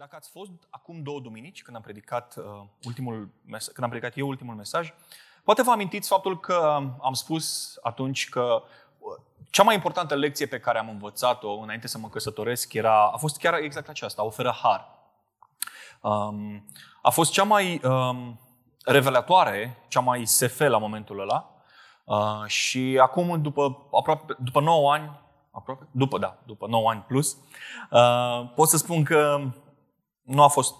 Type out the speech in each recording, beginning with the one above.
Dacă ați fost acum două duminici, când am predicat, uh, ultimul mes- când am predicat eu ultimul mesaj, poate vă amintiți faptul că am spus atunci că uh, cea mai importantă lecție pe care am învățat-o înainte să mă căsătoresc era, a fost chiar exact aceasta, oferă har. Um, a fost cea mai um, revelatoare, cea mai SF la momentul ăla. Uh, și acum, după, aproape, după 9 ani, aproape, după, da, după 9 ani plus, uh, pot să spun că nu a fost,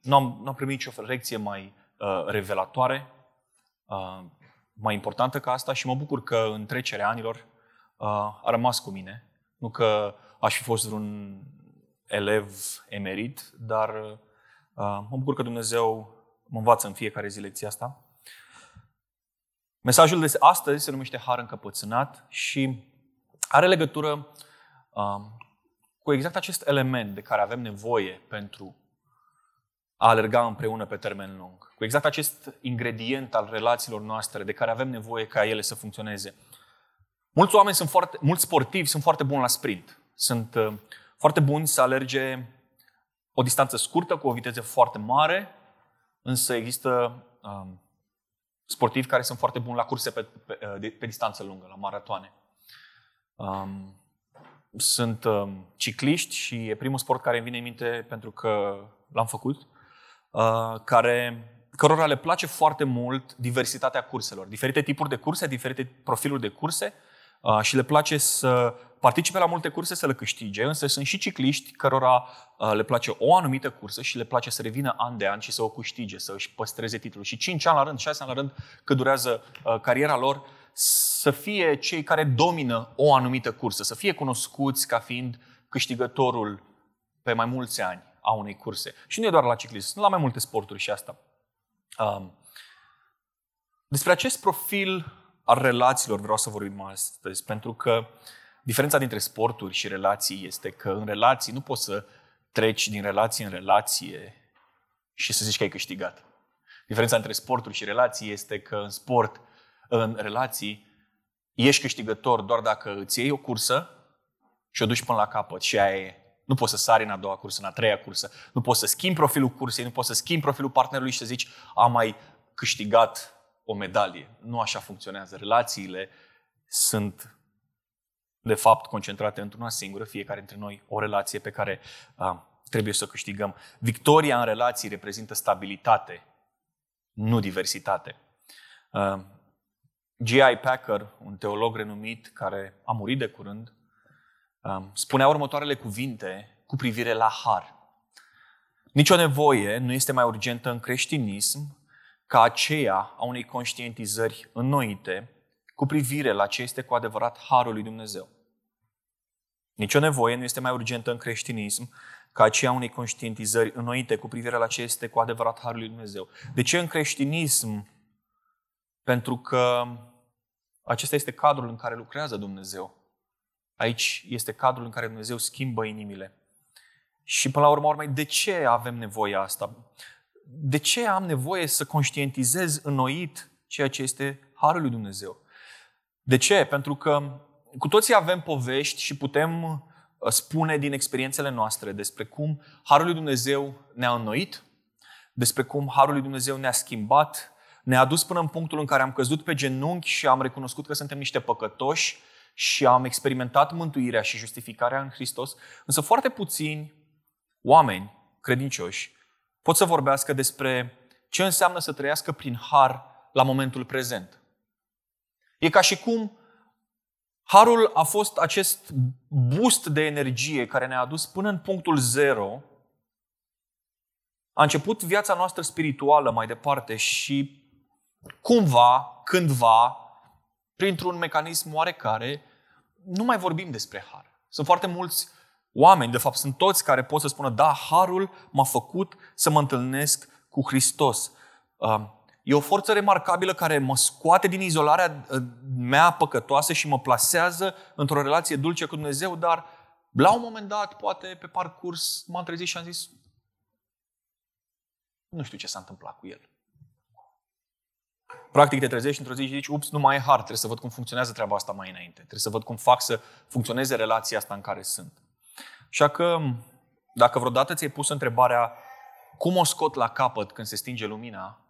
nu am, nu am primit nicio lecție mai uh, revelatoare, uh, mai importantă ca asta și mă bucur că în trecerea anilor uh, a rămas cu mine. Nu că aș fi fost vreun elev emerit, dar uh, mă bucur că Dumnezeu mă învață în fiecare zi lecția asta. Mesajul de astăzi se numește Har încăpățânat și are legătură uh, cu exact acest element de care avem nevoie pentru a alerga împreună pe termen lung. Cu exact acest ingredient al relațiilor noastre de care avem nevoie ca ele să funcționeze. Mulți oameni sunt foarte, mulți sportivi sunt foarte buni la sprint. Sunt uh, foarte buni să alerge o distanță scurtă cu o viteză foarte mare, însă există um, sportivi care sunt foarte buni la curse pe, pe, uh, de, pe distanță lungă, la maratoane. Um, sunt um, cicliști și e primul sport care îmi vine în minte pentru că l-am făcut. Uh, care, cărora le place foarte mult diversitatea curselor. Diferite tipuri de curse, diferite profiluri de curse uh, și le place să participe la multe curse, să le câștige, însă sunt și cicliști cărora uh, le place o anumită cursă și le place să revină an de an și să o câștige, să își păstreze titlul. Și 5 ani la rând, 6 ani la rând, cât durează cariera lor, să fie cei care domină o anumită cursă, să fie cunoscuți ca fiind câștigătorul pe mai mulți ani a unei curse. Și nu e doar la ciclism, sunt la mai multe sporturi și asta. Um, despre acest profil al relațiilor vreau să vorbim astăzi, pentru că diferența dintre sporturi și relații este că în relații nu poți să treci din relație în relație și să zici că ai câștigat. Diferența între sporturi și relații este că în sport, în relații, ești câștigător doar dacă îți iei o cursă și o duci până la capăt și aia e. Nu poți să sari în a doua cursă, în a treia cursă. Nu poți să schimbi profilul cursei, nu poți să schimbi profilul partenerului și să zici am mai câștigat o medalie. Nu așa funcționează. Relațiile sunt de fapt concentrate într-una singură, fiecare dintre noi o relație pe care uh, trebuie să o câștigăm. Victoria în relații reprezintă stabilitate, nu diversitate. Uh, G.I. Packer, un teolog renumit care a murit de curând, spunea următoarele cuvinte cu privire la har. Nicio nevoie nu este mai urgentă în creștinism ca aceea a unei conștientizări înnoite cu privire la ce este cu adevărat harul lui Dumnezeu. Nicio nevoie nu este mai urgentă în creștinism ca aceea unei conștientizări înnoite cu privire la ce este cu adevărat harul lui Dumnezeu. De ce în creștinism? Pentru că acesta este cadrul în care lucrează Dumnezeu. Aici este cadrul în care Dumnezeu schimbă inimile. Și până la urmă, urmei, de ce avem nevoie asta? De ce am nevoie să conștientizez înnoit ceea ce este Harul lui Dumnezeu? De ce? Pentru că cu toții avem povești și putem uh, spune din experiențele noastre despre cum Harul lui Dumnezeu ne-a înnoit, despre cum Harul lui Dumnezeu ne-a schimbat, ne-a dus până în punctul în care am căzut pe genunchi și am recunoscut că suntem niște păcătoși și am experimentat mântuirea și justificarea în Hristos, însă foarte puțini oameni credincioși pot să vorbească despre ce înseamnă să trăiască prin har la momentul prezent. E ca și cum harul a fost acest boost de energie care ne-a adus până în punctul zero. A început viața noastră spirituală mai departe și cumva, cândva, printr-un mecanism oarecare, nu mai vorbim despre har. Sunt foarte mulți oameni, de fapt sunt toți care pot să spună, da, harul m-a făcut să mă întâlnesc cu Hristos. Um, e o forță remarcabilă care mă scoate din izolarea uh, mea păcătoasă și mă plasează într-o relație dulce cu Dumnezeu, dar la un moment dat, poate pe parcurs, m-am trezit și am zis, nu știu ce s-a întâmplat cu el. Practic te trezești într-o zi și zici, ups, nu mai e har, trebuie să văd cum funcționează treaba asta mai înainte. Trebuie să văd cum fac să funcționeze relația asta în care sunt. Așa că Dacă vreodată ți-ai pus întrebarea cum o scot la capăt când se stinge lumina,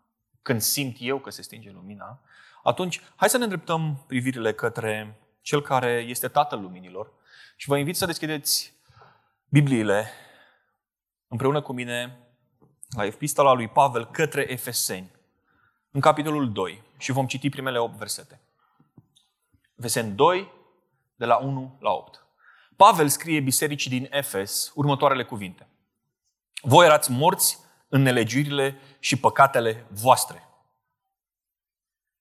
când simt eu că se stinge lumina, atunci hai să ne îndreptăm privirile către Cel care este Tatăl Luminilor și vă invit să deschideți Bibliile împreună cu mine la epistola lui Pavel către Efeseni, în capitolul 2 și vom citi primele 8 versete. Efeseni 2, de la 1 la 8. Pavel scrie bisericii din Efes următoarele cuvinte. Voi erați morți în nelegiurile și păcatele voastre.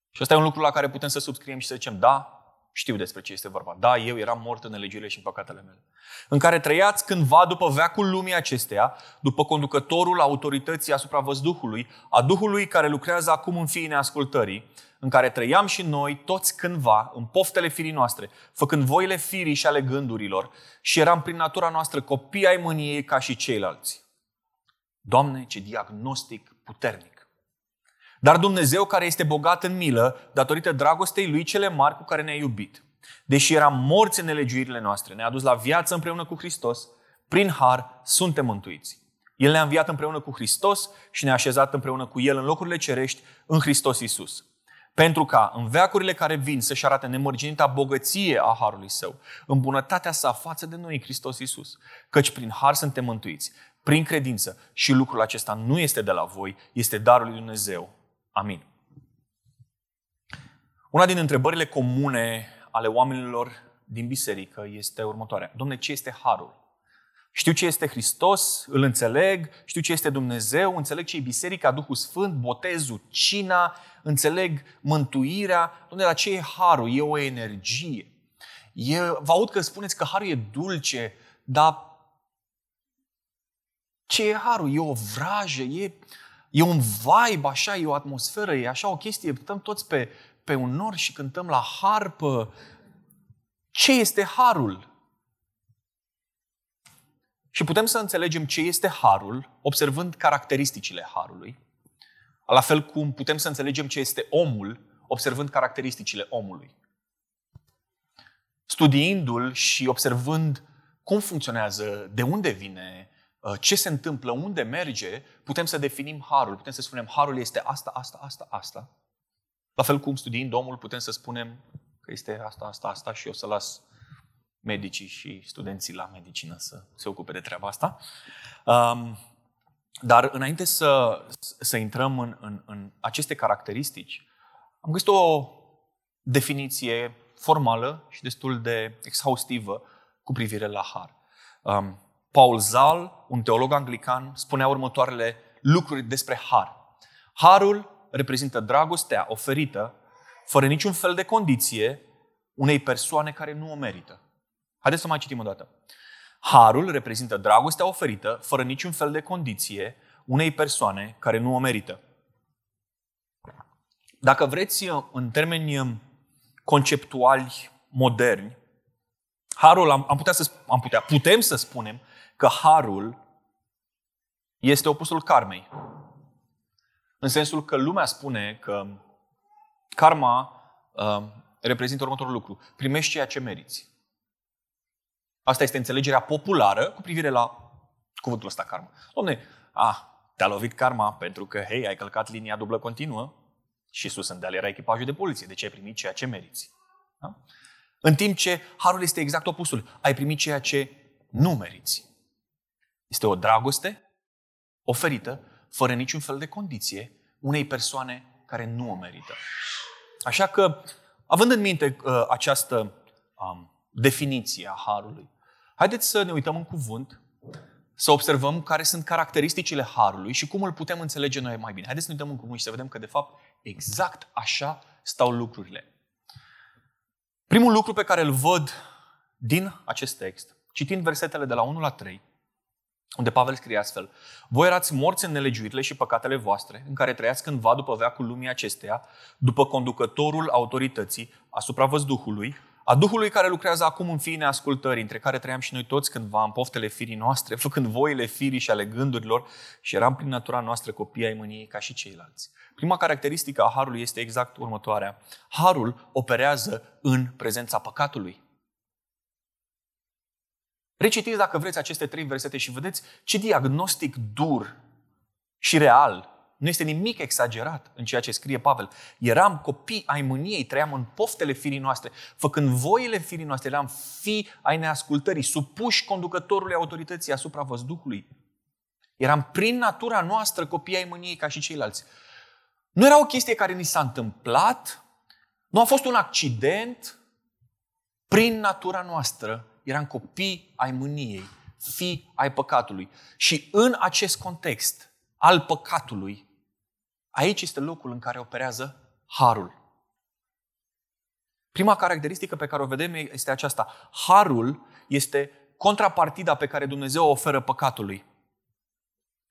Și ăsta e un lucru la care putem să subscriem și să zicem, da, știu despre ce este vorba. Da, eu eram mort în nelegiurile și în păcatele mele. În care trăiați cândva după veacul lumii acesteia, după conducătorul autorității asupra văzduhului, a Duhului care lucrează acum în fiii neascultării, în care trăiam și noi toți cândva în poftele firii noastre, făcând voile firii și ale gândurilor și eram prin natura noastră copii ai mâniei ca și ceilalți. Doamne, ce diagnostic puternic! Dar Dumnezeu, care este bogat în milă, datorită dragostei Lui cele mari cu care ne-a iubit, deși eram morți în nelegiuirile noastre, ne-a dus la viață împreună cu Hristos, prin har suntem mântuiți. El ne-a înviat împreună cu Hristos și ne-a așezat împreună cu El în locurile cerești în Hristos Isus. Pentru ca în veacurile care vin să-și arate nemărginita bogăție a Harului Său, în bunătatea sa față de noi, Hristos Isus. Căci prin Har suntem mântuiți, prin credință. Și lucrul acesta nu este de la voi, este darul lui Dumnezeu. Amin. Una din întrebările comune ale oamenilor din biserică este următoarea. Domne, ce este Harul? Știu ce este Hristos, îl înțeleg, știu ce este Dumnezeu, înțeleg ce e Biserica, Duhul Sfânt, botezul, cina, înțeleg mântuirea. Dom'le, dar ce e harul? E o energie. E, vă aud că spuneți că harul e dulce, dar ce e harul? E o vrajă, e, e un vibe, așa, e o atmosferă, e așa o chestie. Stăm toți pe, pe un nor și cântăm la harpă. Ce este harul? Și putem să înțelegem ce este harul observând caracteristicile harului, la fel cum putem să înțelegem ce este omul observând caracteristicile omului. Studiindu-l și observând cum funcționează, de unde vine, uh, ce se întâmplă, unde merge, putem să definim harul. Putem să spunem harul este asta, asta, asta, asta. La fel cum studiind omul putem să spunem că este asta, asta, asta și eu să las medicii și studenții la medicină să se ocupe de treaba asta. Um, dar înainte să, să intrăm în, în, în aceste caracteristici, am găsit o definiție formală și destul de exhaustivă cu privire la har. Um, Paul Zal, un teolog anglican, spunea următoarele lucruri despre har. Harul reprezintă dragostea oferită fără niciun fel de condiție unei persoane care nu o merită. Haideți să mai citim o dată. Harul reprezintă dragostea oferită, fără niciun fel de condiție, unei persoane care nu o merită. Dacă vreți, în termeni conceptuali moderni, harul, am, am putea să, am putea, putem să spunem că harul este opusul karmei. În sensul că lumea spune că karma uh, reprezintă următorul lucru. Primești ceea ce meriți. Asta este înțelegerea populară cu privire la cuvântul ăsta karma. Domne, ah, te-a lovit karma pentru că, hei, ai călcat linia dublă continuă și sus în deal era echipajul de poliție. Deci ai primit ceea ce meriți. Da? În timp ce harul este exact opusul. Ai primit ceea ce nu meriți. Este o dragoste oferită fără niciun fel de condiție unei persoane care nu o merită. Așa că, având în minte uh, această um, definiție a harului, Haideți să ne uităm în cuvânt, să observăm care sunt caracteristicile harului și cum îl putem înțelege noi mai bine. Haideți să ne uităm în cuvânt și să vedem că, de fapt, exact așa stau lucrurile. Primul lucru pe care îl văd din acest text, citind versetele de la 1 la 3, unde Pavel scrie astfel, Voi erați morți în nelegiuirile și păcatele voastre, în care trăiați cândva după veacul lumii acesteia, după conducătorul autorității asupra văzduhului, a Duhului care lucrează acum în fiii neascultării, între care trăiam și noi toți cândva în poftele firii noastre, făcând voile firii și ale gândurilor și eram prin natura noastră copii ai mâniei ca și ceilalți. Prima caracteristică a Harului este exact următoarea. Harul operează în prezența păcatului. Recitiți dacă vreți aceste trei versete și vedeți ce diagnostic dur și real. Nu este nimic exagerat în ceea ce scrie Pavel. Eram copii ai mâniei, trăiam în poftele firii noastre, făcând voile firii noastre, eram fi ai neascultării, supuși conducătorului autorității asupra văzduhului. Eram prin natura noastră copii ai mâniei ca și ceilalți. Nu era o chestie care ni s-a întâmplat, nu a fost un accident, prin natura noastră eram copii ai mâniei, fi ai păcatului. Și în acest context al păcatului, aici este locul în care operează harul. Prima caracteristică pe care o vedem este aceasta. Harul este contrapartida pe care Dumnezeu o oferă păcatului.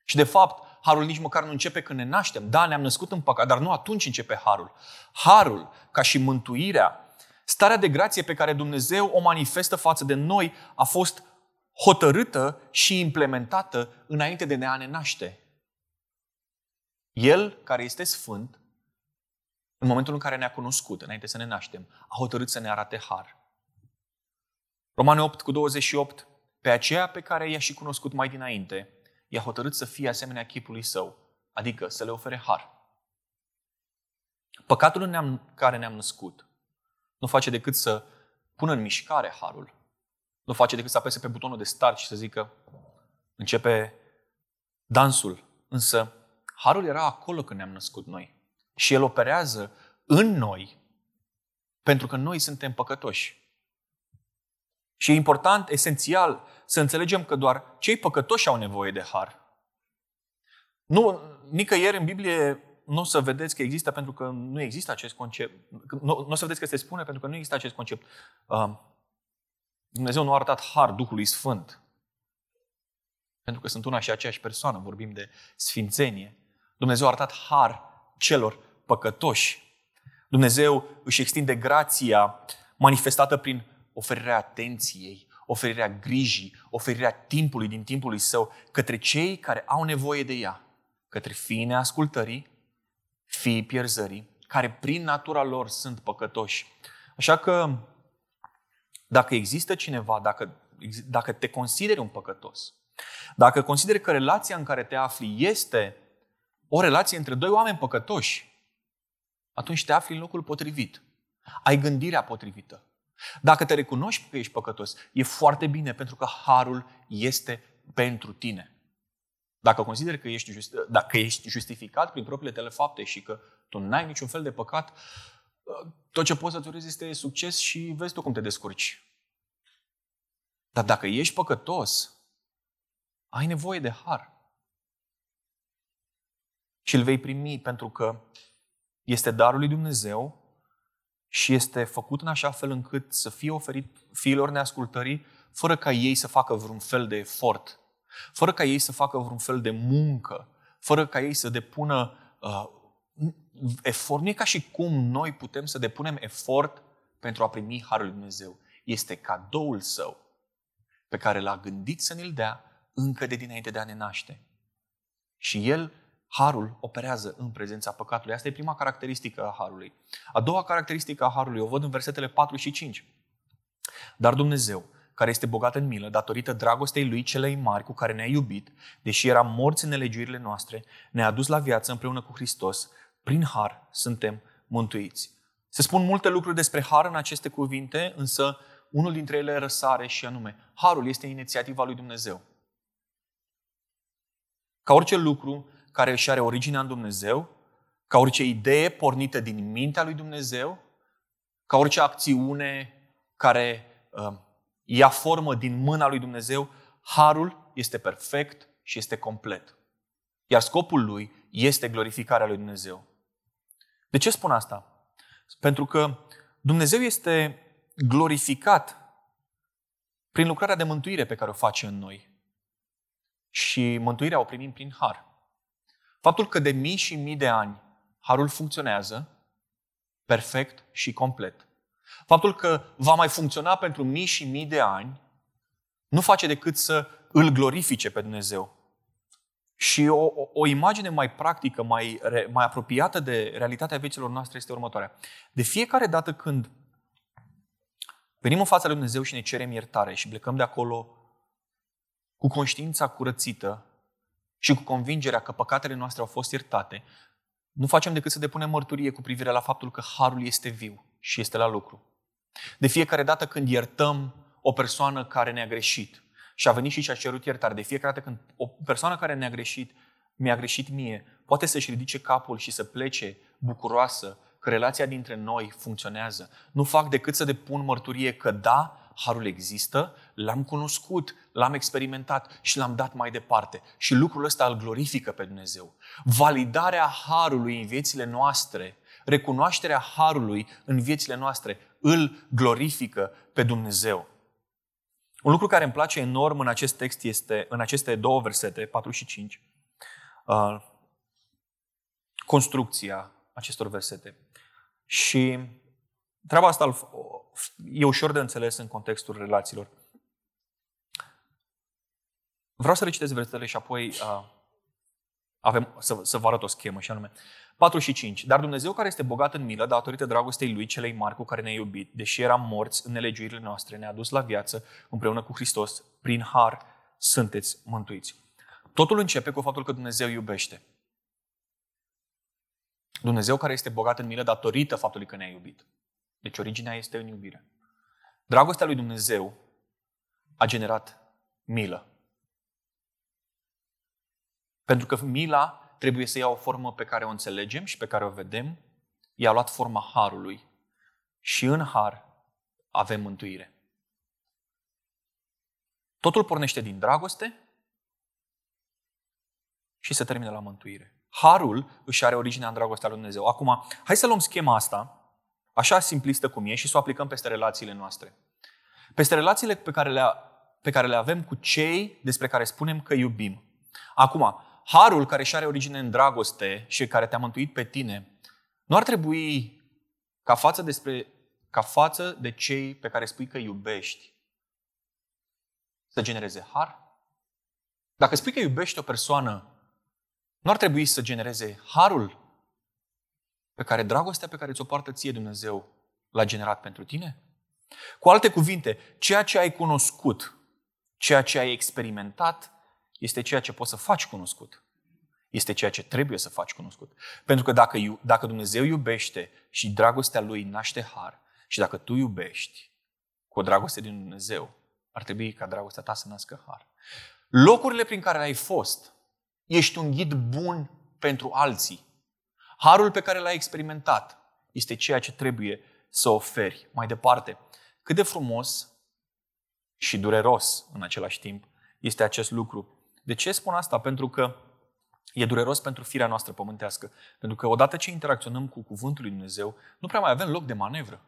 Și de fapt, harul nici măcar nu începe când ne naștem. Da, ne-am născut în păcat, dar nu atunci începe harul. Harul, ca și mântuirea, starea de grație pe care Dumnezeu o manifestă față de noi, a fost hotărâtă și implementată înainte de a ne naște. El, care este sfânt, în momentul în care ne-a cunoscut, înainte să ne naștem, a hotărât să ne arate har. Romane 8 cu 28, pe aceea pe care i-a și cunoscut mai dinainte, i-a hotărât să fie asemenea chipului său, adică să le ofere har. Păcatul în care ne-am născut nu face decât să pună în mișcare harul. Nu face decât să apese pe butonul de start și să zică începe dansul. Însă harul era acolo când ne-am născut noi. Și el operează în noi pentru că noi suntem păcătoși. Și e important, esențial, să înțelegem că doar cei păcătoși au nevoie de har. Nu, nicăieri în Biblie nu o să vedeți că există pentru că nu există acest concept. Nu, nu o să vedeți că se spune pentru că nu există acest concept. Uh, Dumnezeu nu a arătat har Duhului Sfânt. Pentru că sunt una și aceeași persoană, vorbim de sfințenie. Dumnezeu a arătat har celor păcătoși. Dumnezeu își extinde grația manifestată prin oferirea atenției, oferirea grijii, oferirea timpului din timpului său către cei care au nevoie de ea, către fiii neascultării, fiii pierzării, care prin natura lor sunt păcătoși. Așa că dacă există cineva, dacă, dacă te consideri un păcătos, dacă consideri că relația în care te afli este o relație între doi oameni păcătoși, atunci te afli în locul potrivit. Ai gândirea potrivită. Dacă te recunoști că ești păcătos, e foarte bine pentru că harul este pentru tine. Dacă consideri că ești, just, dacă ești justificat prin propriile tale fapte și că tu n-ai niciun fel de păcat, tot ce poți să-ți urezi este succes și vezi tu cum te descurci. Dar dacă ești păcătos, ai nevoie de har. Și îl vei primi pentru că este darul lui Dumnezeu și este făcut în așa fel încât să fie oferit fiilor neascultării fără ca ei să facă vreun fel de efort, fără ca ei să facă vreun fel de muncă, fără ca ei să depună uh, efort. Nu e ca și cum noi putem să depunem efort pentru a primi Harul lui Dumnezeu. Este cadoul său pe care l-a gândit să ne-l dea încă de dinainte de a ne naște. Și El Harul operează în prezența păcatului. Asta e prima caracteristică a Harului. A doua caracteristică a Harului o văd în versetele 4 și 5. Dar Dumnezeu, care este bogat în milă, datorită dragostei Lui celei mari cu care ne-a iubit, deși eram morți în nelegiurile noastre, ne-a adus la viață împreună cu Hristos. Prin Har suntem mântuiți. Se spun multe lucruri despre Har în aceste cuvinte, însă unul dintre ele răsare și anume, Harul este inițiativa lui Dumnezeu. Ca orice lucru care își are originea în Dumnezeu, ca orice idee pornită din mintea lui Dumnezeu, ca orice acțiune care uh, ia formă din mâna lui Dumnezeu, harul este perfect și este complet. Iar scopul lui este glorificarea lui Dumnezeu. De ce spun asta? Pentru că Dumnezeu este glorificat prin lucrarea de mântuire pe care o face în noi. Și mântuirea o primim prin har. Faptul că de mii și mii de ani harul funcționează perfect și complet. Faptul că va mai funcționa pentru mii și mii de ani nu face decât să îl glorifice pe Dumnezeu. Și o, o, o imagine mai practică, mai, mai apropiată de realitatea vieților noastre este următoarea. De fiecare dată când venim în fața lui Dumnezeu și ne cerem iertare și plecăm de acolo cu conștiința curățită și cu convingerea că păcatele noastre au fost iertate, nu facem decât să depunem mărturie cu privire la faptul că harul este viu și este la lucru. De fiecare dată când iertăm o persoană care ne-a greșit și a venit și și-a cerut iertare, de fiecare dată când o persoană care ne-a greșit, mi-a greșit mie, poate să-și ridice capul și să plece bucuroasă că relația dintre noi funcționează. Nu fac decât să depun mărturie că da, harul există, l-am cunoscut, l-am experimentat și l-am dat mai departe. Și lucrul ăsta îl glorifică pe Dumnezeu. Validarea harului în viețile noastre, recunoașterea harului în viețile noastre, îl glorifică pe Dumnezeu. Un lucru care îmi place enorm în acest text este, în aceste două versete, 4 și 5, uh, construcția acestor versete. Și treaba asta e ușor de înțeles în contextul relațiilor. Vreau să recitesc versetele și apoi uh, avem, să, să vă arăt o schemă, și anume 4 și 5. Dar Dumnezeu care este bogat în milă, datorită dragostei Lui celei mari cu care ne-a iubit, deși eram morți în nelegiuirile noastre, ne-a dus la viață împreună cu Hristos, prin har sunteți mântuiți. Totul începe cu faptul că Dumnezeu iubește. Dumnezeu care este bogat în milă datorită faptului că ne-a iubit. Deci originea este în iubire. Dragostea lui Dumnezeu a generat milă. Pentru că mila trebuie să ia o formă pe care o înțelegem și pe care o vedem. Ea a luat forma harului. Și în har avem mântuire. Totul pornește din dragoste și se termină la mântuire. Harul își are originea în dragostea lui Dumnezeu. Acum, hai să luăm schema asta, așa simplistă cum e, și să o aplicăm peste relațiile noastre. Peste relațiile pe care le, pe care le avem cu cei despre care spunem că iubim. Acum, harul care își are origine în dragoste și care te-a mântuit pe tine, nu ar trebui ca față, despre, ca față de cei pe care spui că iubești să genereze har? Dacă spui că iubești o persoană nu ar trebui să genereze harul pe care dragostea pe care ți-o poartă ție Dumnezeu l-a generat pentru tine? Cu alte cuvinte, ceea ce ai cunoscut, ceea ce ai experimentat, este ceea ce poți să faci cunoscut. Este ceea ce trebuie să faci cunoscut. Pentru că dacă, dacă Dumnezeu iubește și dragostea Lui naște har, și dacă tu iubești cu o dragoste din Dumnezeu, ar trebui ca dragostea ta să nască har. Locurile prin care ai fost, Ești un ghid bun pentru alții. Harul pe care l-ai experimentat este ceea ce trebuie să oferi mai departe. Cât de frumos și dureros în același timp este acest lucru. De ce spun asta? Pentru că e dureros pentru firea noastră pământească. Pentru că odată ce interacționăm cu Cuvântul lui Dumnezeu, nu prea mai avem loc de manevră.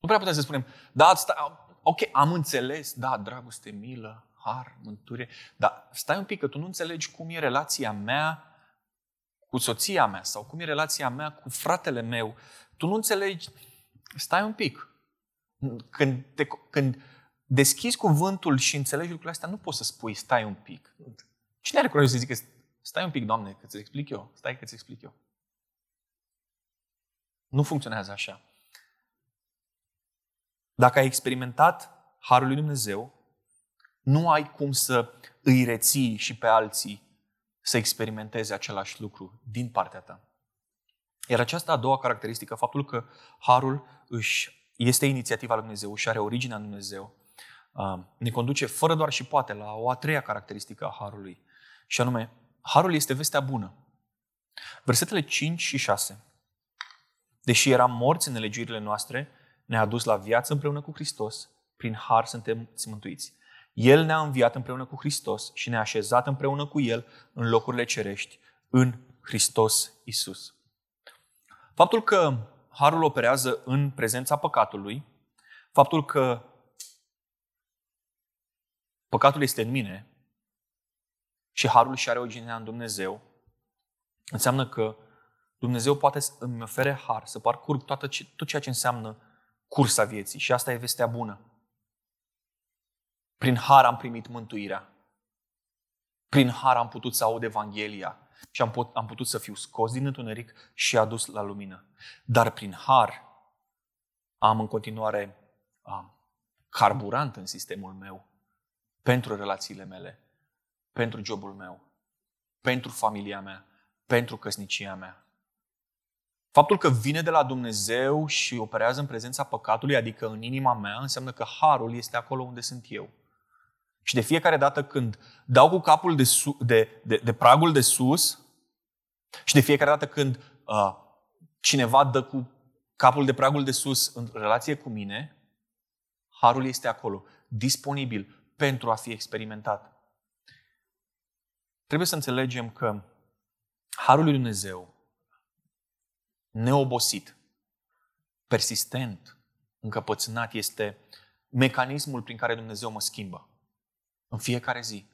Nu prea putem să spunem, da, stai, ok, am înțeles, da, dragoste, milă, har, mântuire. Dar stai un pic, că tu nu înțelegi cum e relația mea cu soția mea sau cum e relația mea cu fratele meu. Tu nu înțelegi, stai un pic. Când, te, când deschizi cuvântul și înțelegi lucrurile astea, nu poți să spui stai un pic. Cine are curajul să zică stai un pic, Doamne, că ți explic eu. Stai că ți explic eu. Nu funcționează așa. Dacă ai experimentat Harul lui Dumnezeu, nu ai cum să îi reții și pe alții să experimenteze același lucru din partea ta. Iar aceasta a doua caracteristică, faptul că harul își este inițiativa lui Dumnezeu și are originea în Dumnezeu, uh, ne conduce fără doar și poate la o a treia caracteristică a harului. Și anume, harul este vestea bună. Versetele 5 și 6. Deși eram morți în nelegiurile noastre, ne-a dus la viață împreună cu Hristos, prin har suntem mântuiți. El ne-a înviat împreună cu Hristos și ne-a așezat împreună cu El în locurile cerești, în Hristos Isus. Faptul că harul operează în prezența păcatului, faptul că păcatul este în mine și harul și are originea în Dumnezeu, înseamnă că Dumnezeu poate să îmi ofere har, să parcurg toată, tot ceea ce înseamnă cursa vieții. Și asta e vestea bună. Prin har am primit mântuirea. Prin har am putut să aud Evanghelia și am, pot, am putut să fiu scos din întuneric și adus la lumină. Dar prin har am în continuare am, carburant în sistemul meu pentru relațiile mele, pentru jobul meu, pentru familia mea, pentru căsnicia mea. Faptul că vine de la Dumnezeu și operează în prezența păcatului, adică în inima mea, înseamnă că harul este acolo unde sunt eu. Și de fiecare dată când dau cu capul de, su- de, de, de pragul de sus și de fiecare dată când uh, cineva dă cu capul de pragul de sus în relație cu mine, harul este acolo, disponibil pentru a fi experimentat. Trebuie să înțelegem că harul lui Dumnezeu, neobosit, persistent, încăpățânat, este mecanismul prin care Dumnezeu mă schimbă. În fiecare zi.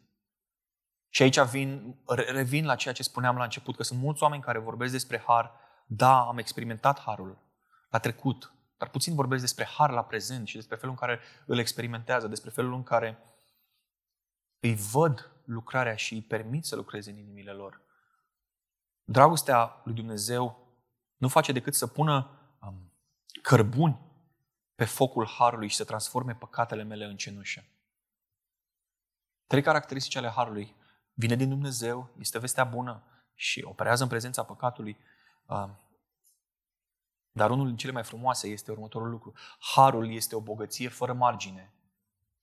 Și aici vin, revin la ceea ce spuneam la început, că sunt mulți oameni care vorbesc despre har. Da, am experimentat harul la trecut, dar puțin vorbesc despre har la prezent și despre felul în care îl experimentează, despre felul în care îi văd lucrarea și îi permit să lucreze în inimile lor. Dragostea lui Dumnezeu nu face decât să pună um, cărbuni pe focul harului și să transforme păcatele mele în cenușă. Trei caracteristici ale harului. Vine din Dumnezeu, este vestea bună și operează în prezența păcatului. Um, dar unul din cele mai frumoase este următorul lucru. Harul este o bogăție fără margine,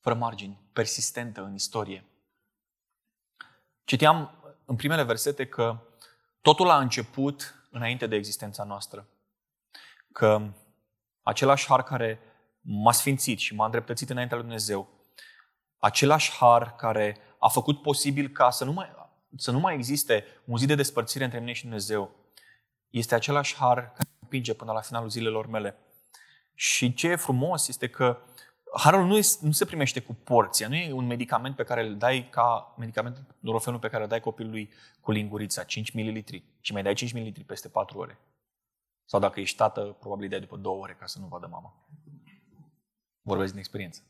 fără margini, persistentă în istorie. Citeam în primele versete că totul a început înainte de existența noastră. Că același har care m-a sfințit și m-a îndreptățit înaintea lui Dumnezeu, același har care a făcut posibil ca să nu mai, să nu mai existe un zi de despărțire între mine și Dumnezeu, este același har care împinge până la finalul zilelor mele. Și ce e frumos este că harul nu, este, nu se primește cu porția, nu e un medicament pe care îl dai ca medicament norofenul pe care îl dai copilului cu lingurița, 5 ml, și mai dai 5 ml peste 4 ore. Sau dacă ești tată, probabil dai după 2 ore ca să nu vadă mama. Vorbesc din experiență.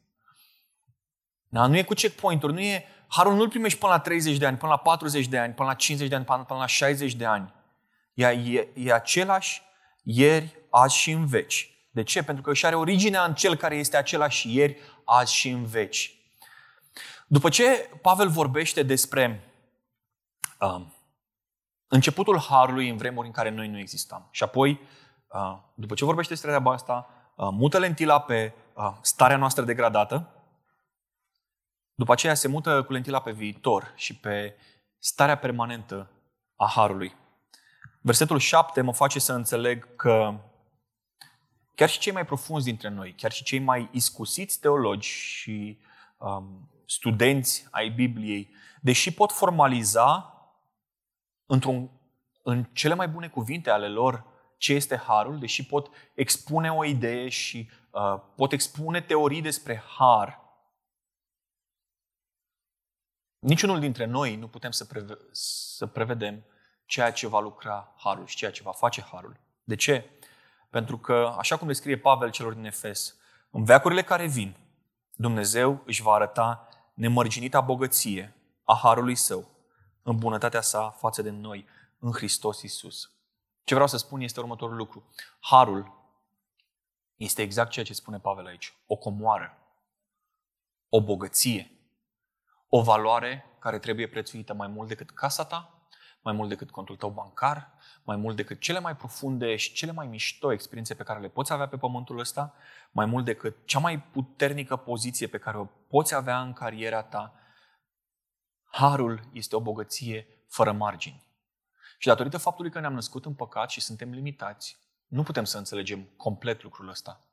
Da, nu e cu checkpoint-uri, nu e, harul nu-l primești până la 30 de ani, până la 40 de ani, până la 50 de ani, până la 60 de ani. E, e, e același ieri, azi și în veci. De ce? Pentru că își are originea în cel care este același ieri, azi și în veci. După ce Pavel vorbește despre uh, începutul harului în vremuri în care noi nu existam și apoi, uh, după ce vorbește despre treaba asta, uh, mută lentila pe uh, starea noastră degradată, după aceea se mută cu lentila pe viitor și pe starea permanentă a harului. Versetul 7 mă face să înțeleg că chiar și cei mai profunzi dintre noi, chiar și cei mai iscusiți teologi și um, studenți ai Bibliei, deși pot formaliza într-un, în cele mai bune cuvinte ale lor ce este harul, deși pot expune o idee și uh, pot expune teorii despre har, niciunul dintre noi nu putem să, preve- să prevedem ceea ce va lucra Harul și ceea ce va face Harul. De ce? Pentru că, așa cum descrie Pavel celor din Efes, în veacurile care vin, Dumnezeu își va arăta nemărginita bogăție a Harului Său, în bunătatea sa față de noi, în Hristos Isus. Ce vreau să spun este următorul lucru. Harul este exact ceea ce spune Pavel aici. O comoară, o bogăție, o valoare care trebuie prețuită mai mult decât casa ta, mai mult decât contul tău bancar, mai mult decât cele mai profunde și cele mai mișto experiențe pe care le poți avea pe pământul ăsta, mai mult decât cea mai puternică poziție pe care o poți avea în cariera ta, harul este o bogăție fără margini. Și datorită faptului că ne-am născut în păcat și suntem limitați, nu putem să înțelegem complet lucrul ăsta.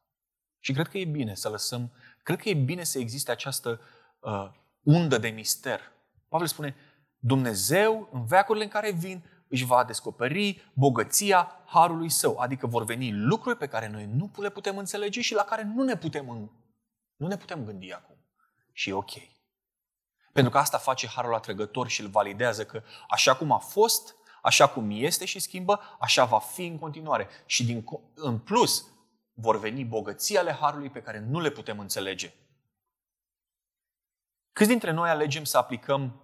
Și cred că e bine să lăsăm, cred că e bine să existe această uh, undă de mister. Pavel spune, Dumnezeu, în veacurile în care vin, își va descoperi bogăția harului său. Adică vor veni lucruri pe care noi nu le putem înțelege și la care nu ne putem, nu ne putem gândi acum. Și e ok. Pentru că asta face harul atrăgător și îl validează că așa cum a fost, așa cum este și schimbă, așa va fi în continuare. Și din, în plus, vor veni bogății ale harului pe care nu le putem înțelege. Câți dintre noi alegem să aplicăm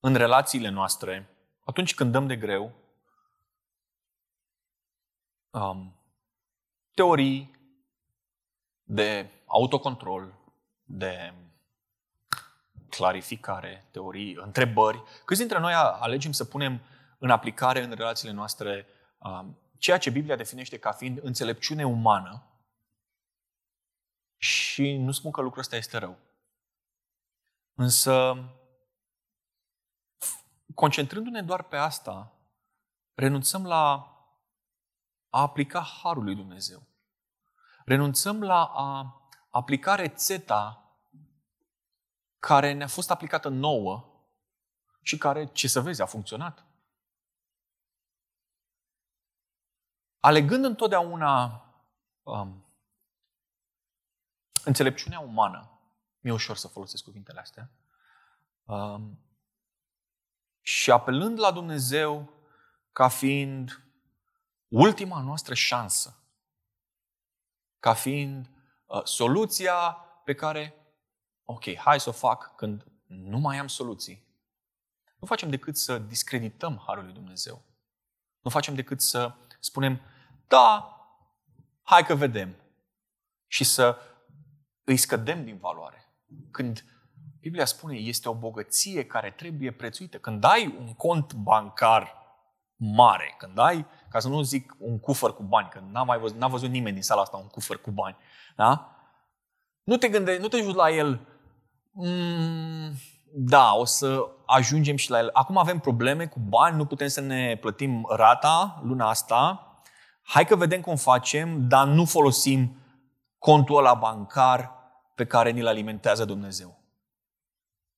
în relațiile noastre, atunci când dăm de greu, um, teorii de autocontrol, de clarificare, teorii, întrebări. Câți dintre noi alegem să punem în aplicare în relațiile noastre um, ceea ce Biblia definește ca fiind înțelepciune umană și nu spun că lucrul ăsta este rău. Însă, concentrându-ne doar pe asta, renunțăm la a aplica Harul lui Dumnezeu. Renunțăm la a aplica rețeta care ne-a fost aplicată nouă și care, ce să vezi, a funcționat. Alegând întotdeauna um, înțelepciunea umană, mi-e ușor să folosesc cuvintele astea, um, și apelând la Dumnezeu ca fiind ultima noastră șansă, ca fiind uh, soluția pe care, ok, hai să o fac când nu mai am soluții. Nu facem decât să discredităm Harul lui Dumnezeu. Nu facem decât să spunem, da, hai că vedem. Și să îi scădem din valoare. Când Biblia spune, este o bogăție care trebuie prețuită. Când ai un cont bancar mare, când ai, ca să nu zic un cufăr cu bani, că n-a, mai văzut, n-a văzut nimeni din sala asta un cufăr cu bani, da? Nu te gândești, nu te uiți la el, mm, da, o să ajungem și la el. Acum avem probleme cu bani, nu putem să ne plătim rata luna asta, hai că vedem cum facem, dar nu folosim contul ăla bancar pe care ni-l alimentează Dumnezeu.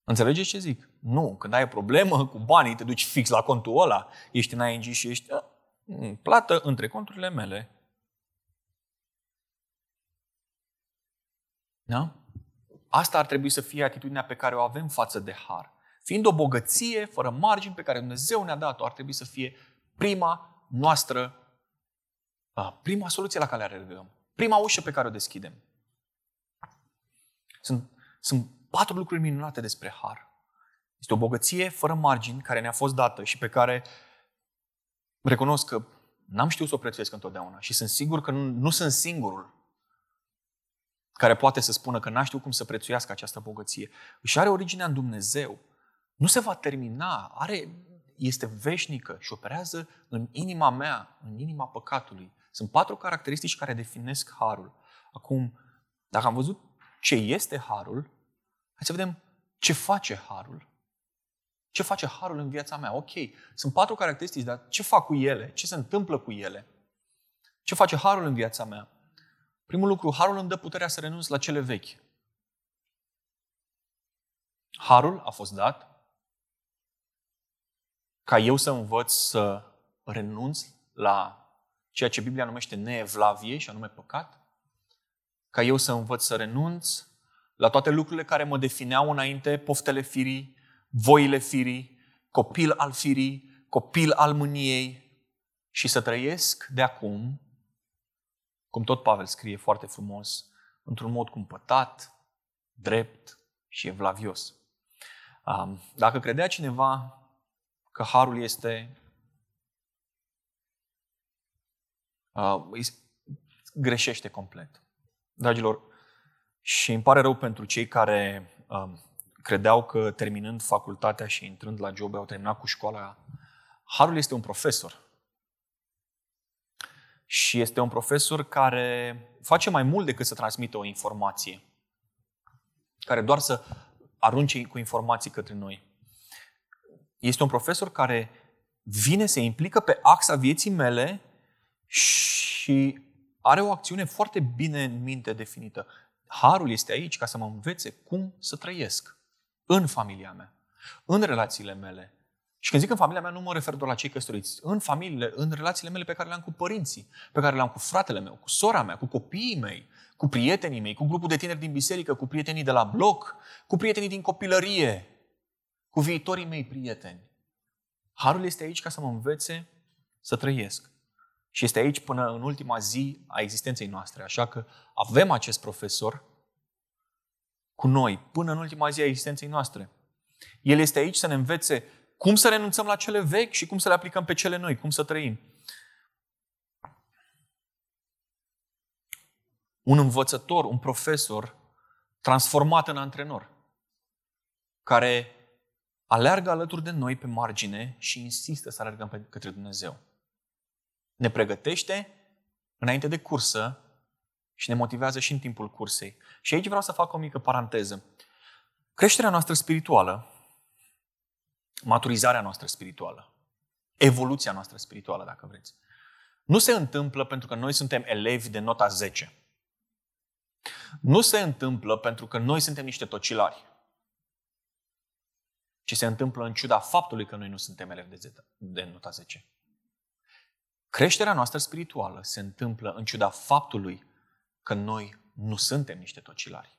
Înțelegeți ce zic? Nu. Când ai o problemă cu banii, te duci fix la contul ăla, ești în ING și ești mm, plată între conturile mele. Da? Asta ar trebui să fie atitudinea pe care o avem față de har. Fiind o bogăție fără margini pe care Dumnezeu ne-a dat-o, ar trebui să fie prima noastră, prima soluție la care alergăm. Prima ușă pe care o deschidem. Sunt, sunt patru lucruri minunate despre har. Este o bogăție fără margini care ne-a fost dată și pe care recunosc că n-am știut să o prețuiesc întotdeauna și sunt sigur că nu, nu sunt singurul care poate să spună că n-a știut cum să prețuiască această bogăție. Și are originea în Dumnezeu. Nu se va termina, are, este veșnică și operează în inima mea, în inima păcatului. Sunt patru caracteristici care definesc harul. Acum, dacă am văzut ce este harul, hai să vedem ce face harul. Ce face harul în viața mea? Ok, sunt patru caracteristici, dar ce fac cu ele? Ce se întâmplă cu ele? Ce face harul în viața mea? Primul lucru, harul îmi dă puterea să renunț la cele vechi. Harul a fost dat ca eu să învăț să renunț la ceea ce Biblia numește neevlavie și anume păcat, ca eu să învăț să renunț la toate lucrurile care mă defineau înainte, poftele firii, voile firii, copil al firii, copil al mâniei și să trăiesc de acum, cum tot Pavel scrie foarte frumos, într-un mod cumpătat, drept și evlavios. Dacă credea cineva că harul este greșește complet. Dragilor, și îmi pare rău pentru cei care credeau că terminând facultatea și intrând la job au terminat cu școala. Harul este un profesor. Și este un profesor care face mai mult decât să transmită o informație. Care doar să arunce cu informații către noi. Este un profesor care vine, se implică pe axa vieții mele și are o acțiune foarte bine în minte definită. Harul este aici ca să mă învețe cum să trăiesc în familia mea, în relațiile mele. Și când zic în familia mea, nu mă refer doar la cei căsătoriți. În familiile, în relațiile mele pe care le am cu părinții, pe care le am cu fratele meu, cu sora mea, cu copiii mei, cu prietenii mei, cu grupul de tineri din biserică, cu prietenii de la bloc, cu prietenii din copilărie, cu viitorii mei prieteni. Harul este aici ca să mă învețe să trăiesc. Și este aici până în ultima zi a existenței noastre. Așa că avem acest profesor cu noi până în ultima zi a existenței noastre. El este aici să ne învețe cum să renunțăm la cele vechi și cum să le aplicăm pe cele noi, cum să trăim. Un învățător, un profesor transformat în antrenor. care aleargă alături de noi pe margine și insistă să alergăm pe către Dumnezeu. Ne pregătește înainte de cursă și ne motivează și în timpul cursei. Și aici vreau să fac o mică paranteză. Creșterea noastră spirituală, maturizarea noastră spirituală, evoluția noastră spirituală, dacă vreți, nu se întâmplă pentru că noi suntem elevi de nota 10. Nu se întâmplă pentru că noi suntem niște tocilari. Ci se întâmplă în ciuda faptului că noi nu suntem elevi de, de nota 10. Creșterea noastră spirituală se întâmplă în ciuda faptului că noi nu suntem niște tocilari.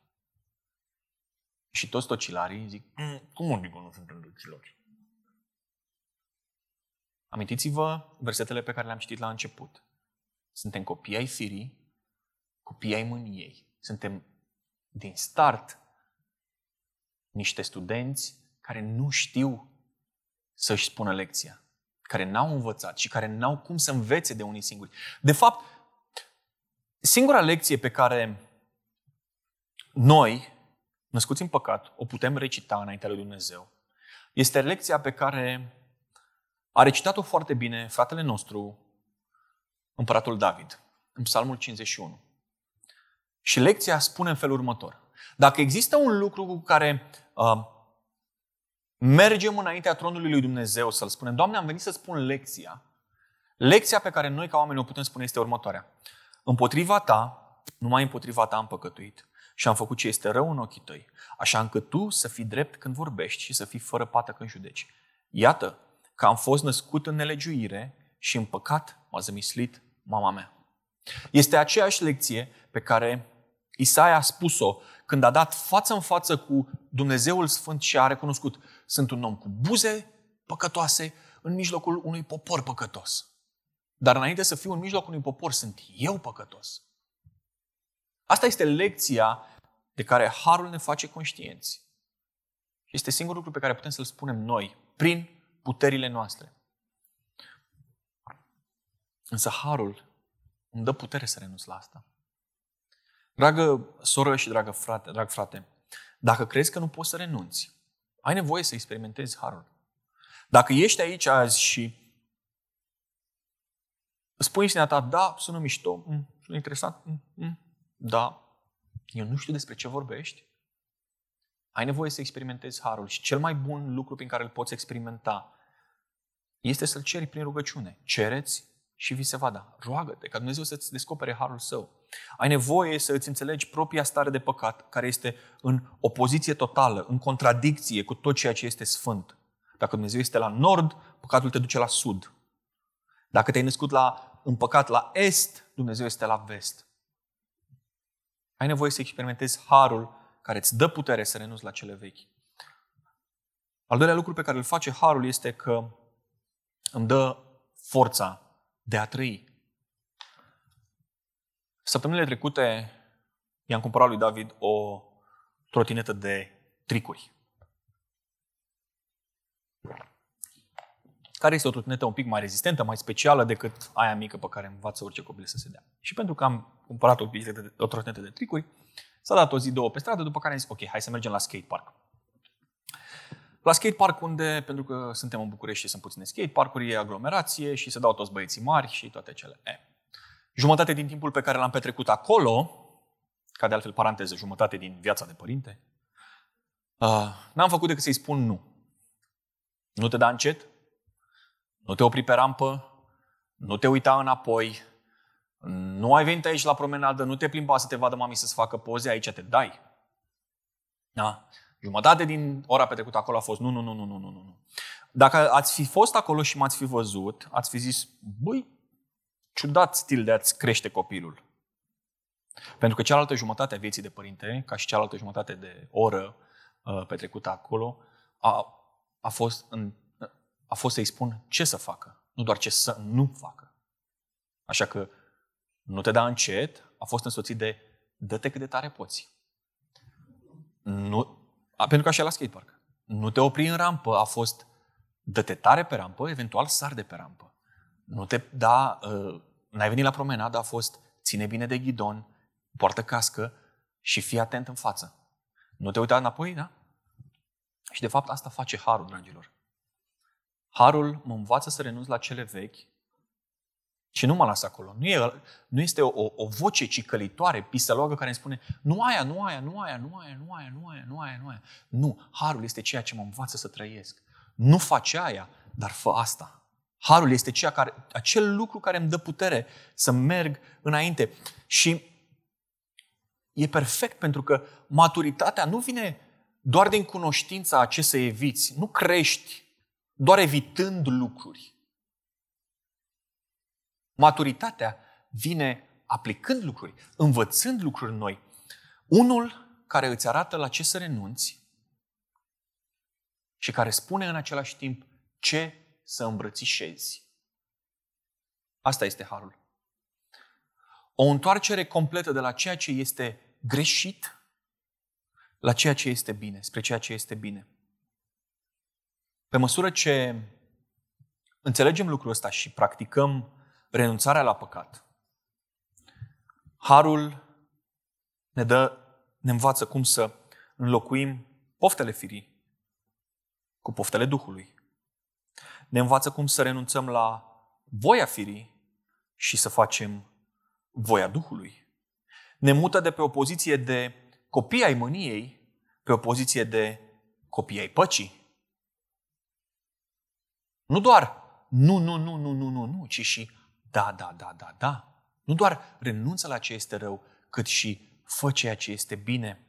Și toți tocilarii zic, mm, cum adică nu suntem tocilari? Amintiți-vă versetele pe care le-am citit la început. Suntem copii ai firii, copii ai mâniei. Suntem din start niște studenți care nu știu să-și spună lecția, care n-au învățat și care n-au cum să învețe de unii singuri. De fapt, singura lecție pe care noi, născuți în păcat, o putem recita înaintea lui Dumnezeu, este lecția pe care a recitat-o foarte bine fratele nostru, împăratul David, în Psalmul 51. Și lecția spune în felul următor. Dacă există un lucru cu care uh, mergem înaintea tronului lui Dumnezeu să-L spunem, Doamne, am venit să spun lecția, lecția pe care noi ca oameni o putem spune este următoarea. Împotriva ta, numai împotriva ta am păcătuit și am făcut ce este rău în ochii tăi, așa încât tu să fii drept când vorbești și să fii fără pată când judeci. Iată că am fost născut în nelegiuire și în păcat m-a zămislit mama mea. Este aceeași lecție pe care Isaia a spus-o când a dat față în față cu Dumnezeul Sfânt și a recunoscut sunt un om cu buze păcătoase în mijlocul unui popor păcătos. Dar înainte să fiu în mijlocul unui popor, sunt eu păcătos. Asta este lecția de care Harul ne face conștienți. Este singurul lucru pe care putem să-l spunem noi, prin puterile noastre. Însă Harul îmi dă putere să renunț la asta. Dragă soră și dragă frate, drag frate, dacă crezi că nu poți să renunți, ai nevoie să experimentezi Harul. Dacă ești aici azi și spui în ta, da, sună mișto, mm, sună interesant, mm, mm, da, eu nu știu despre ce vorbești, ai nevoie să experimentezi harul și cel mai bun lucru prin care îl poți experimenta este să-l ceri prin rugăciune. Cereți și vi se va da. Roagă-te ca Dumnezeu să-ți descopere harul său. Ai nevoie să îți înțelegi propria stare de păcat, care este în opoziție totală, în contradicție cu tot ceea ce este sfânt. Dacă Dumnezeu este la nord, păcatul te duce la sud. Dacă te-ai născut la, în păcat la est, Dumnezeu este la vest. Ai nevoie să experimentezi harul care îți dă putere să renunți la cele vechi. Al doilea lucru pe care îl face harul este că îmi dă forța de a trăi. Săptămânile trecute i-am cumpărat lui David o trotinetă de tricuri. Care este o trotinetă un pic mai rezistentă, mai specială decât aia mică pe care învață orice copil să se dea. Și pentru că am cumpărat o, o trotinetă de tricuri, s-a dat o zi, două pe stradă, după care am zis, ok, hai să mergem la skate park. La skate park unde, pentru că suntem în București și sunt puține skate parkuri, e aglomerație și se dau toți băieții mari și toate cele. E. Jumătate din timpul pe care l-am petrecut acolo, ca de altfel paranteză, jumătate din viața de părinte, uh, n-am făcut decât să-i spun nu. Nu te da încet, nu te opri pe rampă, nu te uita înapoi, nu ai venit aici la promenadă, nu te plimba să te vadă mami să-ți facă poze, aici te dai. Da? Jumătate din ora petrecută acolo a fost nu, nu, nu, nu, nu, nu, nu. Dacă ați fi fost acolo și m-ați fi văzut, ați fi zis, băi, ciudat stil de a-ți crește copilul. Pentru că cealaltă jumătate a vieții de părinte, ca și cealaltă jumătate de oră uh, petrecută acolo, a, a, fost în, a fost să-i spun ce să facă, nu doar ce să nu facă. Așa că nu te da încet, a fost însoțit de dă-te cât de tare poți. Nu, a, pentru că așa la skatepark. Nu te opri în rampă, a fost dă-te tare pe rampă, eventual sar de pe rampă. Nu te da, uh, n-ai venit la promenadă, a fost ține bine de ghidon, poartă cască și fii atent în față. Nu te uita înapoi, da? Și de fapt asta face harul, dragilor. Harul mă învață să renunț la cele vechi și nu mă las acolo. Nu, e, nu este o, o voce cicălitoare, pisăloagă, care îmi spune nu aia, nu aia, nu aia, nu aia, nu aia, nu aia, nu aia, nu aia. Nu, harul este ceea ce mă învață să trăiesc. Nu face aia, dar fă asta. Harul este ceea care, acel lucru care îmi dă putere să merg înainte. Și e perfect pentru că maturitatea nu vine doar din cunoștința a ce să eviți. Nu crești doar evitând lucruri. Maturitatea vine aplicând lucruri, învățând lucruri noi. Unul care îți arată la ce să renunți și care spune în același timp ce să îmbrățișezi. Asta este harul. O întoarcere completă de la ceea ce este greșit la ceea ce este bine, spre ceea ce este bine. Pe măsură ce înțelegem lucrul ăsta și practicăm renunțarea la păcat, harul ne dă, ne învață cum să înlocuim poftele firii cu poftele Duhului. Ne învață cum să renunțăm la voia firii și să facem voia Duhului. Ne mută de pe o poziție de copii ai mâniei pe o poziție de copii ai păcii. Nu doar nu, nu, nu, nu, nu, nu, nu, ci și da, da, da, da, da. Nu doar renunță la ce este rău, cât și fă ceea ce este bine.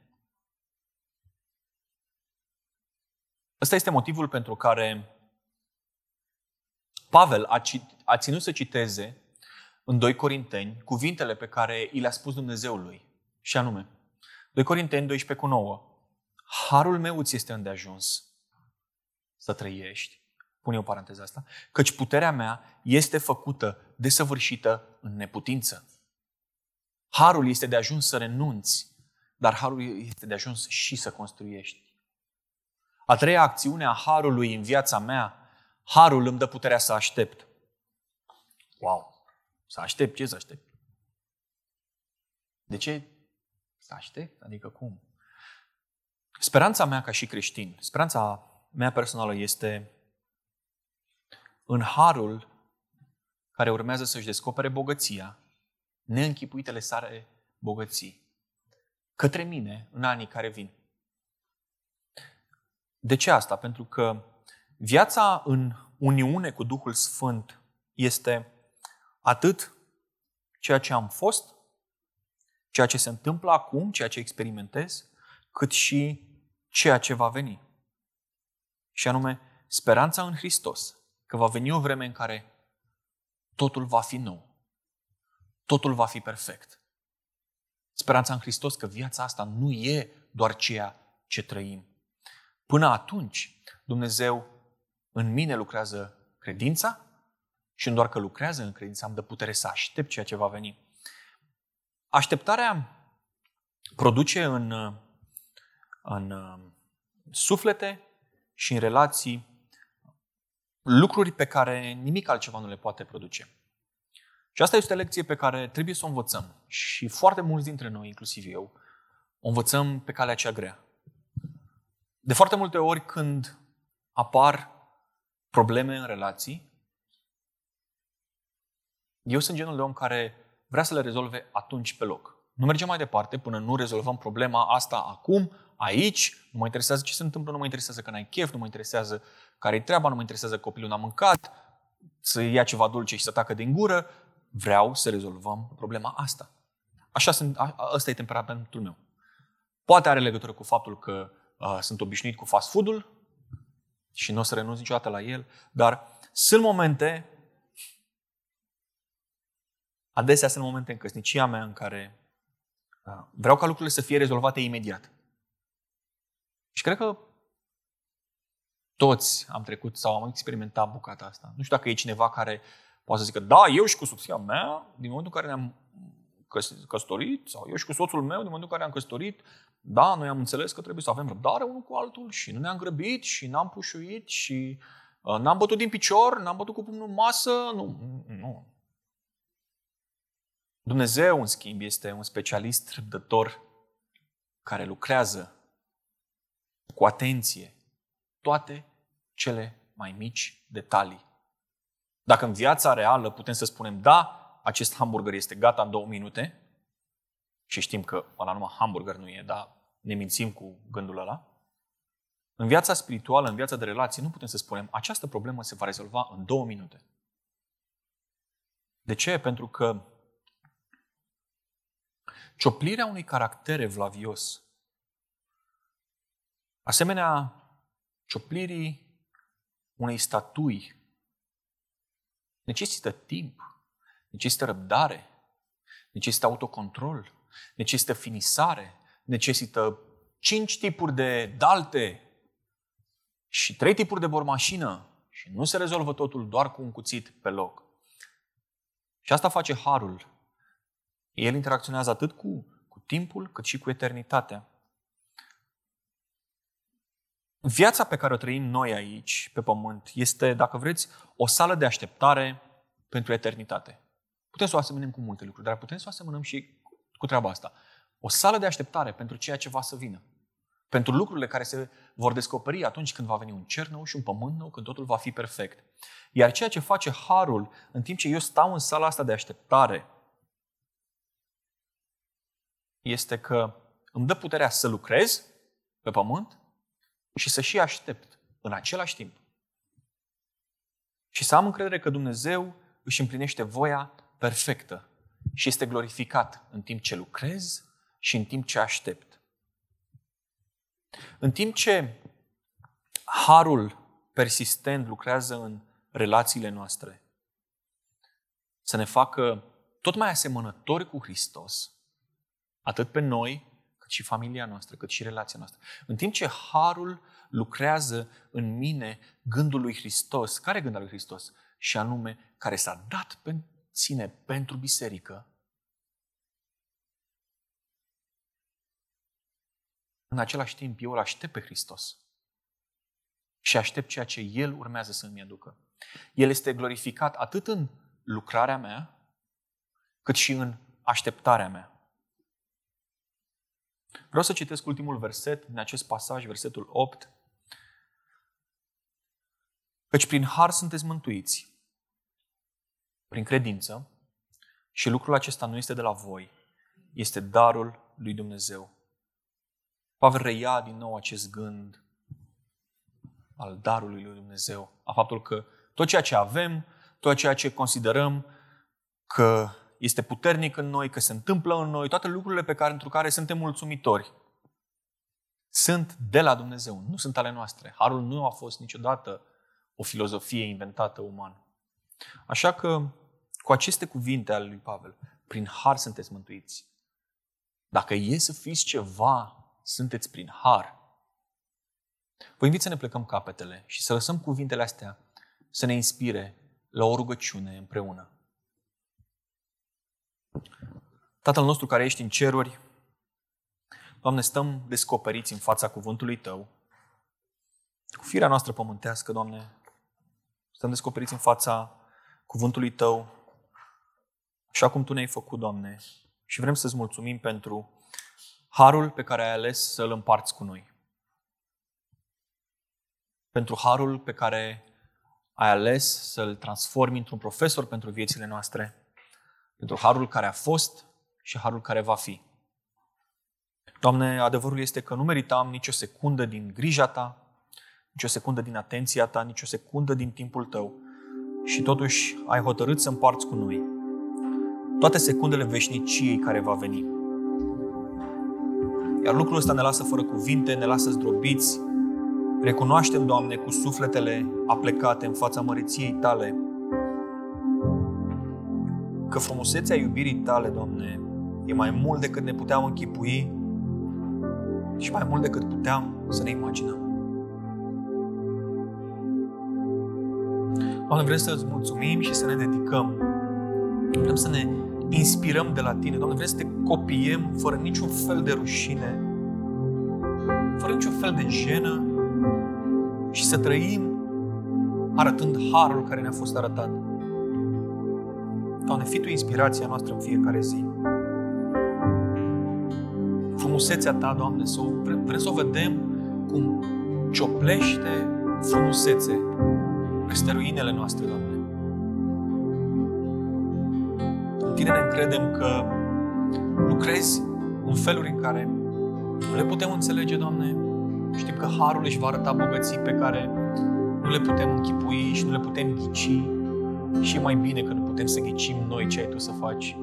Ăsta este motivul pentru care Pavel a, cit, a ținut să citeze în 2 Corinteni cuvintele pe care i le-a spus Dumnezeului. Și anume, 2 Corinteni 12 cu 9. Harul meu îți este îndeajuns să trăiești. Pune o paranteză asta. Căci puterea mea este făcută, desăvârșită în neputință. Harul este de ajuns să renunți, dar harul este de ajuns și să construiești. A treia acțiune a harului în viața mea, harul îmi dă puterea să aștept. Wow! Să aștept? Ce să aștept? De ce să aștept? Adică cum? Speranța mea ca și creștin, speranța mea personală este în harul care urmează să-și descopere bogăția, neînchipuitele sare bogății, către mine în anii care vin. De ce asta? Pentru că viața în uniune cu Duhul Sfânt este atât ceea ce am fost, ceea ce se întâmplă acum, ceea ce experimentez, cât și ceea ce va veni. Și anume, speranța în Hristos, că va veni o vreme în care totul va fi nou. Totul va fi perfect. Speranța în Hristos că viața asta nu e doar ceea ce trăim. Până atunci, Dumnezeu în mine lucrează credința și nu doar că lucrează în credință, am de putere să aștept ceea ce va veni. Așteptarea produce în în uh, suflete și în relații lucruri pe care nimic altceva nu le poate produce. Și asta este o lecție pe care trebuie să o învățăm. Și foarte mulți dintre noi, inclusiv eu, o învățăm pe calea cea grea. De foarte multe ori când apar probleme în relații, eu sunt genul de om care vrea să le rezolve atunci pe loc. Nu mergem mai departe până nu rezolvăm problema asta acum, aici, nu mă interesează ce se întâmplă, nu mă interesează că n-ai chef, nu mă interesează care-i treaba, nu mă interesează că copilul n-a mâncat, să ia ceva dulce și să tacă din gură. Vreau să rezolvăm problema asta. Așa sunt, a, ăsta e temperamentul meu. Poate are legătură cu faptul că uh, sunt obișnuit cu fast food-ul și nu o să renunț niciodată la el, dar sunt momente, adesea sunt momente în căsnicia mea în care uh, vreau ca lucrurile să fie rezolvate imediat. Și cred că toți am trecut sau am experimentat bucata asta. Nu știu dacă e cineva care poate să zică, da, eu și cu soția mea, din momentul în care ne-am căsătorit, sau eu și cu soțul meu, din momentul în care ne-am căsătorit, da, noi am înțeles că trebuie să avem răbdare unul cu altul și nu ne-am grăbit și n-am pușuit și uh, n-am bătut din picior, n-am bătut cu pumnul în masă, nu, nu. Dumnezeu, în schimb, este un specialist răbdător care lucrează cu atenție toate cele mai mici detalii. Dacă în viața reală putem să spunem, da, acest hamburger este gata în două minute, și știm că ăla numai hamburger nu e, dar ne mințim cu gândul ăla, în viața spirituală, în viața de relații, nu putem să spunem, această problemă se va rezolva în două minute. De ce? Pentru că cioplirea unui caracter evlavios, asemenea cioplirii unei statui, necesită timp, necesită răbdare, necesită autocontrol, necesită finisare, necesită cinci tipuri de dalte și trei tipuri de bormașină și nu se rezolvă totul doar cu un cuțit pe loc. Și asta face harul. El interacționează atât cu, cu timpul cât și cu eternitatea. Viața pe care o trăim noi aici, pe pământ, este, dacă vreți, o sală de așteptare pentru eternitate. Putem să o asemănăm cu multe lucruri, dar putem să o asemănăm și cu treaba asta. O sală de așteptare pentru ceea ce va să vină. Pentru lucrurile care se vor descoperi atunci când va veni un cer nou și un pământ nou, când totul va fi perfect. Iar ceea ce face harul în timp ce eu stau în sala asta de așteptare este că îmi dă puterea să lucrez pe pământ și să și aștept în același timp. Și să am încredere că Dumnezeu își împlinește voia perfectă și este glorificat în timp ce lucrez și în timp ce aștept. În timp ce harul persistent lucrează în relațiile noastre, să ne facă tot mai asemănători cu Hristos, atât pe noi, cât și familia noastră, cât și relația noastră. În timp ce harul lucrează în mine gândul lui Hristos. Care gând al lui Hristos? Și anume, care s-a dat pe sine pentru biserică, În același timp, eu îl aștept pe Hristos. Și aștept ceea ce El urmează să mi aducă. El este glorificat atât în lucrarea mea, cât și în așteptarea mea. Vreau să citesc ultimul verset din acest pasaj, versetul 8. Căci prin har sunteți mântuiți, prin credință, și lucrul acesta nu este de la voi, este darul lui Dumnezeu. Pavel reia din nou acest gând al darului lui Dumnezeu, a faptul că tot ceea ce avem, tot ceea ce considerăm că este puternic în noi, că se întâmplă în noi, toate lucrurile pe care, pentru care suntem mulțumitori, sunt de la Dumnezeu, nu sunt ale noastre. Harul nu a fost niciodată o filozofie inventată uman. Așa că, cu aceste cuvinte ale lui Pavel, prin har sunteți mântuiți. Dacă e să fiți ceva sunteți prin har. Vă invit să ne plecăm capetele și să lăsăm cuvintele astea să ne inspire la o rugăciune împreună. Tatăl nostru care ești în ceruri, Doamne, stăm descoperiți în fața cuvântului Tău. Cu firea noastră pământească, Doamne, stăm descoperiți în fața cuvântului Tău, așa cum Tu ne-ai făcut, Doamne, și vrem să-ți mulțumim pentru harul pe care ai ales să-l împarți cu noi. Pentru harul pe care ai ales să-l transformi într-un profesor pentru viețile noastre. Pentru harul care a fost și harul care va fi. Doamne, adevărul este că nu meritam nicio secundă din grija Ta, nicio secundă din atenția Ta, nicio secundă din timpul Tău și totuși ai hotărât să împarți cu noi toate secundele veșniciei care va veni. Iar lucrul ăsta ne lasă fără cuvinte, ne lasă zdrobiți. Recunoaștem, Doamne, cu sufletele aplecate în fața măriției Tale, că frumusețea iubirii Tale, Doamne, e mai mult decât ne puteam închipui și mai mult decât puteam să ne imaginăm. Doamne, vrem să-ți mulțumim și să ne dedicăm. Vrem să ne inspirăm de la Tine. Doamne, vrem să te copiem fără niciun fel de rușine, fără niciun fel de jenă și să trăim arătând harul care ne-a fost arătat. Doamne, fii Tu inspirația noastră în fiecare zi. Frumusețea Ta, Doamne, să o, vrem, vrem să o vedem cum cioplește frumusețe peste ruinele noastre, Doamne. În Tine ne încredem că lucrezi în feluri în care nu le putem înțelege, Doamne. Știm că Harul își va arăta bogății pe care nu le putem închipui și nu le putem ghici. Și mai bine că nu putem să ghicim noi ce ai Tu să faci.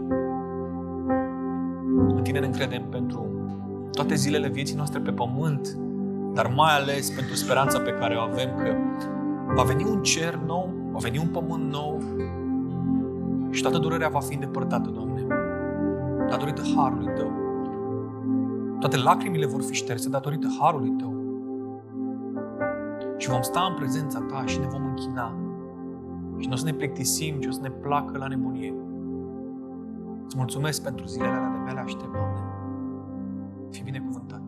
În Tine ne încredem pentru toate zilele vieții noastre pe pământ, dar mai ales pentru speranța pe care o avem că va veni un cer nou, va veni un pământ nou și toată durerea va fi îndepărtată, Doamne, datorită Harului Tău. Toate lacrimile vor fi șterse datorită Harului Tău. Și vom sta în prezența Ta și ne vom închina. Și nu o să ne plictisim, ci o să ne placă la nebunie. Îți mulțumesc pentru zilele alea de abia le aștept, Doamne. Fii binecuvântat.